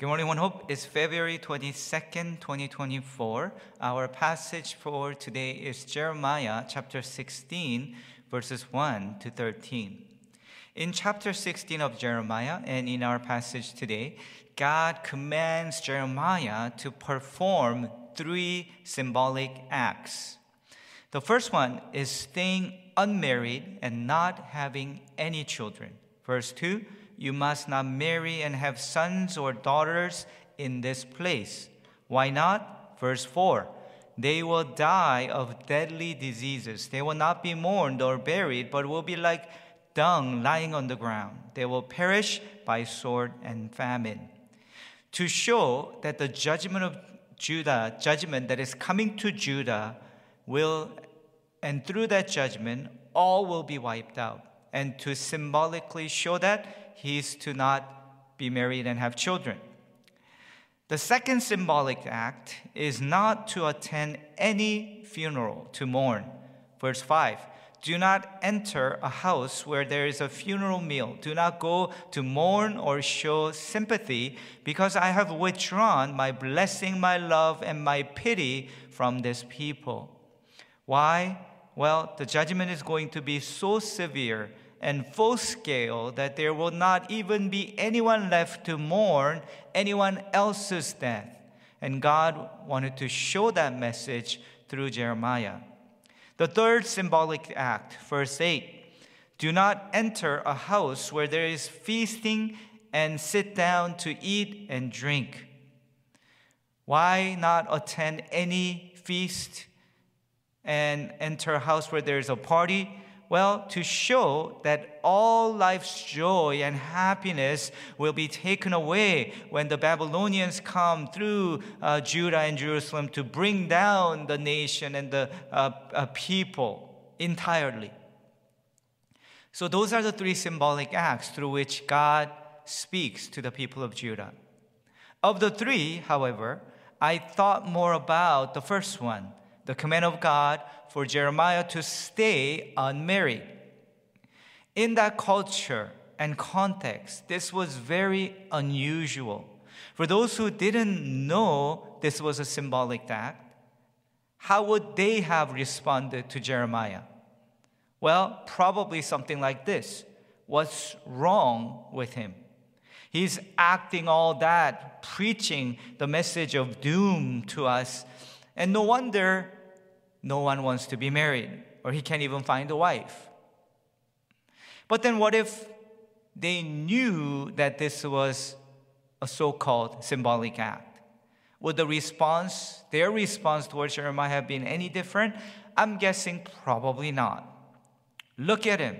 Good morning, One Hope. It's February 22nd, 2024. Our passage for today is Jeremiah chapter 16, verses 1 to 13. In chapter 16 of Jeremiah and in our passage today, God commands Jeremiah to perform three symbolic acts. The first one is staying unmarried and not having any children. Verse 2 You must not marry and have sons or daughters in this place. Why not? Verse 4 They will die of deadly diseases. They will not be mourned or buried, but will be like dung lying on the ground. They will perish by sword and famine. To show that the judgment of Judah, judgment that is coming to Judah, will, and through that judgment, all will be wiped out. And to symbolically show that he is to not be married and have children. The second symbolic act is not to attend any funeral to mourn. Verse 5 Do not enter a house where there is a funeral meal. Do not go to mourn or show sympathy, because I have withdrawn my blessing, my love, and my pity from this people. Why? Well, the judgment is going to be so severe and full scale that there will not even be anyone left to mourn anyone else's death. And God wanted to show that message through Jeremiah. The third symbolic act, verse 8 Do not enter a house where there is feasting and sit down to eat and drink. Why not attend any feast and enter a house where there's a party? Well, to show that all life's joy and happiness will be taken away when the Babylonians come through uh, Judah and Jerusalem to bring down the nation and the uh, uh, people entirely. So, those are the three symbolic acts through which God speaks to the people of Judah. Of the three, however, I thought more about the first one the command of God for Jeremiah to stay unmarried. In that culture and context, this was very unusual. For those who didn't know this was a symbolic act, how would they have responded to Jeremiah? Well, probably something like this What's wrong with him? He's acting all that, preaching the message of doom to us. And no wonder no one wants to be married, or he can't even find a wife. But then, what if they knew that this was a so called symbolic act? Would the response, their response towards Jeremiah, have been any different? I'm guessing probably not. Look at him.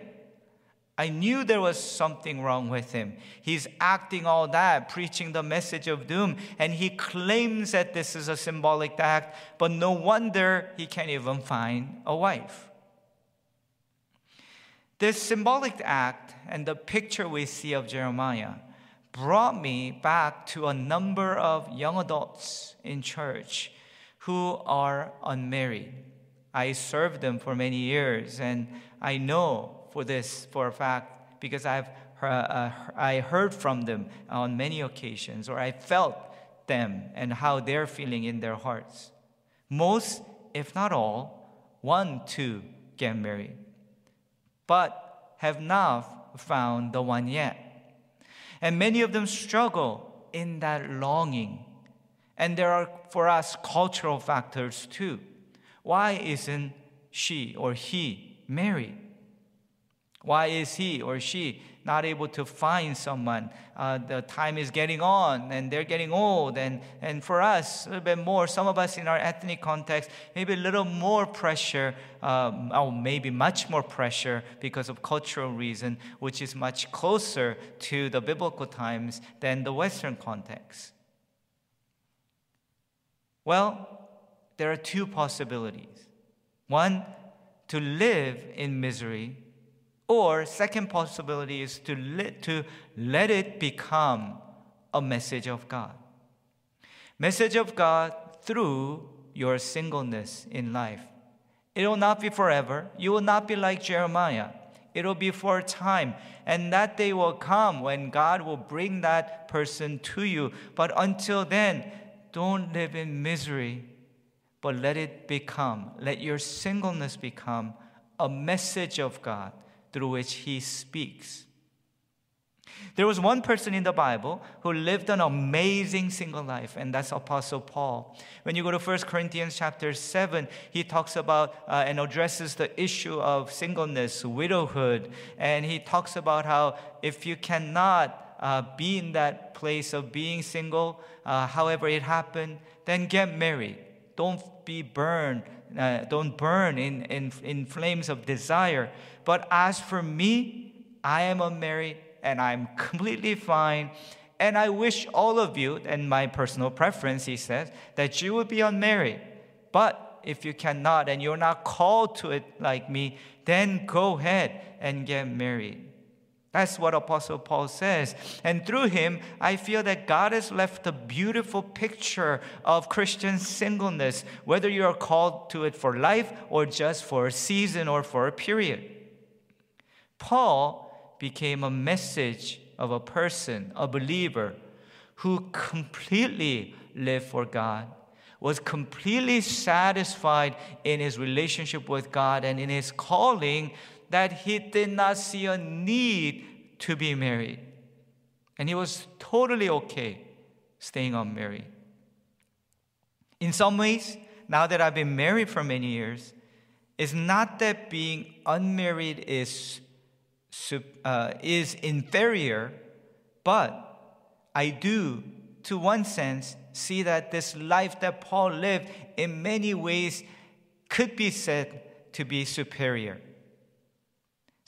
I knew there was something wrong with him. He's acting all that, preaching the message of doom, and he claims that this is a symbolic act, but no wonder he can't even find a wife. This symbolic act and the picture we see of Jeremiah brought me back to a number of young adults in church who are unmarried. I served them for many years, and I know for this for a fact because I've uh, I heard from them on many occasions, or I felt them and how they're feeling in their hearts. Most, if not all, want to get married, but have not found the one yet. And many of them struggle in that longing. And there are, for us, cultural factors too. Why isn't she or he married? Why is he or she not able to find someone? Uh, the time is getting on and they're getting old. And, and for us, a little bit more, some of us in our ethnic context, maybe a little more pressure, um, or maybe much more pressure because of cultural reason, which is much closer to the biblical times than the Western context. Well, there are two possibilities. One, to live in misery or second possibility is to let, to let it become a message of God. Message of God through your singleness in life. It will not be forever. You will not be like Jeremiah. It'll be for a time. And that day will come when God will bring that person to you. But until then, don't live in misery, but let it become, let your singleness become a message of God through which He speaks. There was one person in the Bible who lived an amazing single life, and that's Apostle Paul. When you go to 1 Corinthians chapter 7, he talks about uh, and addresses the issue of singleness, widowhood, and he talks about how if you cannot uh, be in that place of being single, uh, however it happened, then get married. Don't be burned, uh, don't burn in, in, in flames of desire. But as for me, I am unmarried and I'm completely fine. And I wish all of you, and my personal preference, he says, that you would be unmarried. But if you cannot and you're not called to it like me, then go ahead and get married. That's what Apostle Paul says. And through him, I feel that God has left a beautiful picture of Christian singleness, whether you are called to it for life or just for a season or for a period. Paul became a message of a person, a believer, who completely lived for God, was completely satisfied in his relationship with God and in his calling that he did not see a need to be married. And he was totally okay staying unmarried. In some ways, now that I've been married for many years, it's not that being unmarried is uh, is inferior, but I do, to one sense, see that this life that Paul lived in many ways could be said to be superior.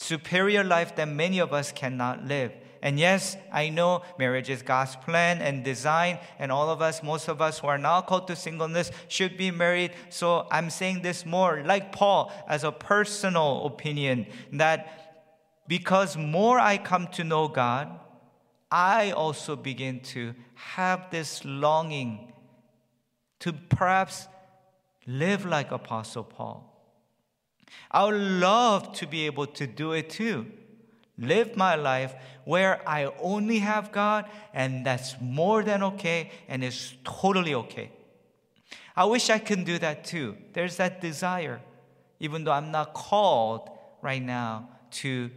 Superior life that many of us cannot live. And yes, I know marriage is God's plan and design, and all of us, most of us who are now called to singleness, should be married. So I'm saying this more like Paul as a personal opinion that because more I come to know God, I also begin to have this longing to perhaps live like Apostle Paul. I would love to be able to do it too. Live my life where I only have God, and that's more than okay, and it's totally okay. I wish I could do that too. There's that desire, even though I'm not called right now to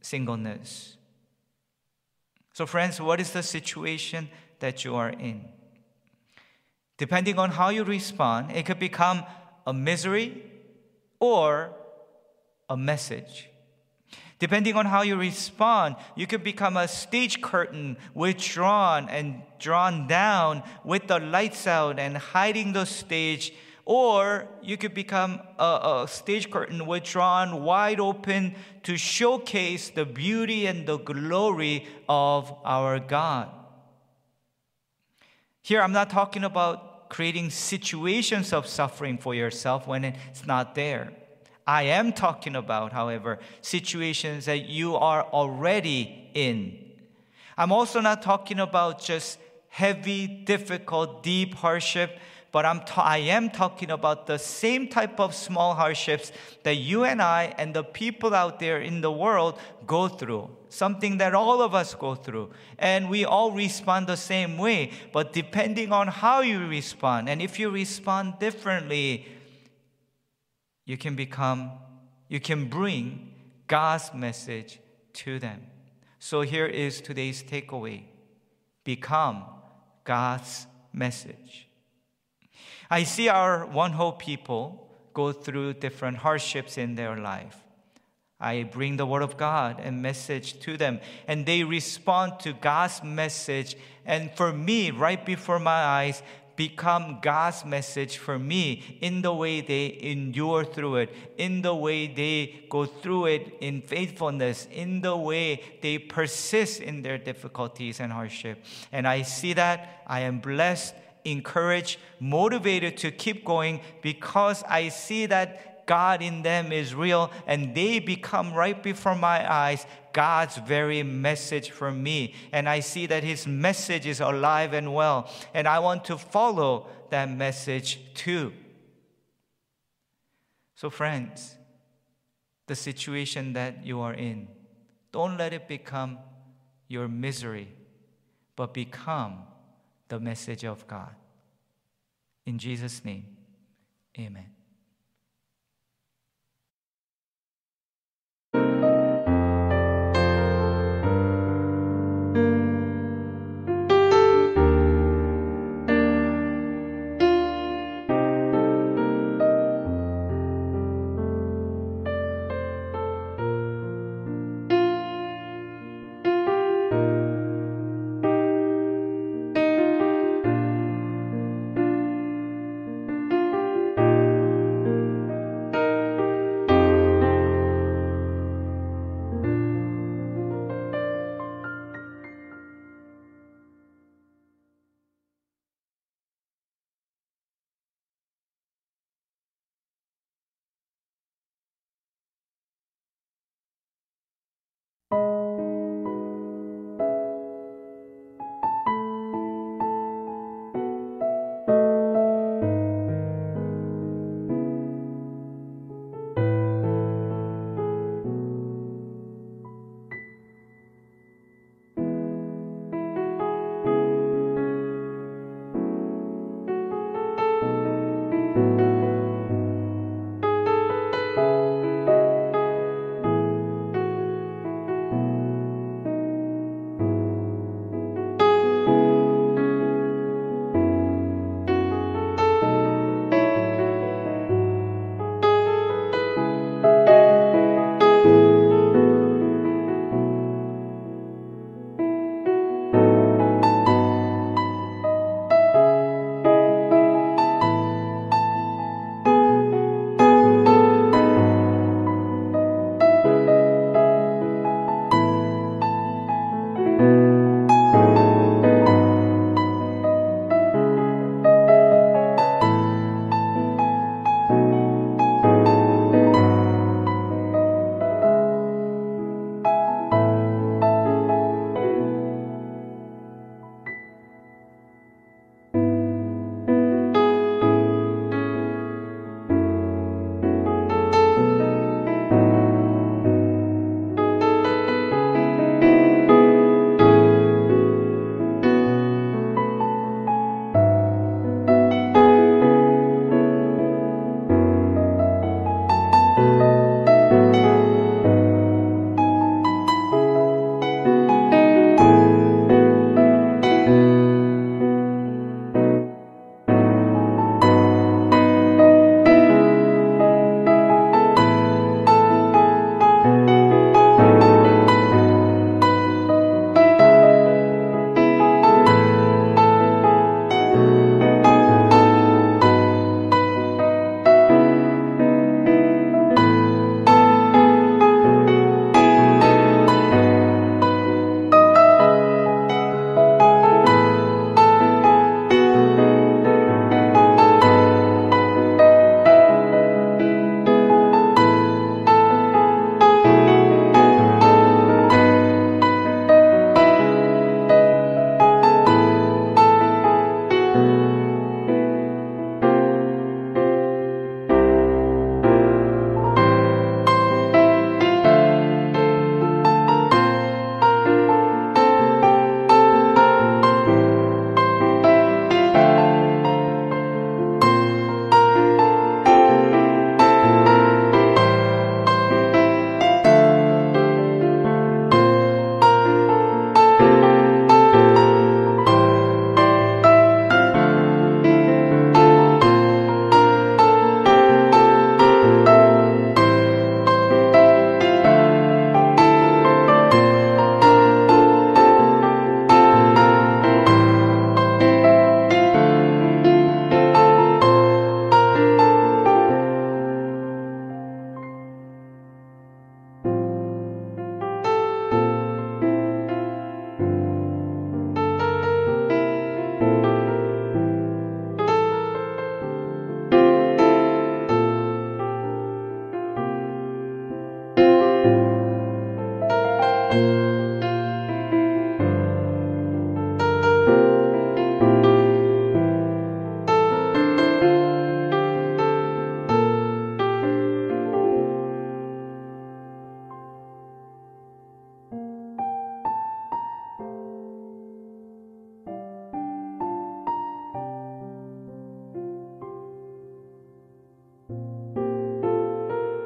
singleness. So, friends, what is the situation that you are in? Depending on how you respond, it could become a misery or a message. Depending on how you respond, you could become a stage curtain withdrawn and drawn down with the lights out and hiding the stage or you could become a, a, stage curtain withdrawn wide open to showcase the beauty and the glory of our God. Here, I'm not talking about creating situations of suffering for yourself when it's not there. I am talking about, however, situations that you are already in. I'm also not talking about just heavy, difficult, deep hardship but I'm I am talking about the same type of small hardships that you and I and the people out there in the world go through. Something that all of us go through. And we all respond the same way. But depending on how you respond, and if you respond differently, you can become, you can bring God's message to them. So here is today's takeaway become God's message. I see our One Hope people go through different hardships in their life. I bring the word of God and message to them, and they respond to God's message. And for me, right before my eyes, become God's message for me in the way they endure through it, in the way they go through it in faithfulness, in the way they persist in their difficulties and hardship. And I see that I am blessed encouraged, motivated to keep going because I see that God in them is real and they become right before my eyes God's very message for me. And I see that His message is alive and well. And I want to follow that message too. So, friends, the situation that you are in. Don't let it become your misery, but become the message of God. In Jesus' name, amen.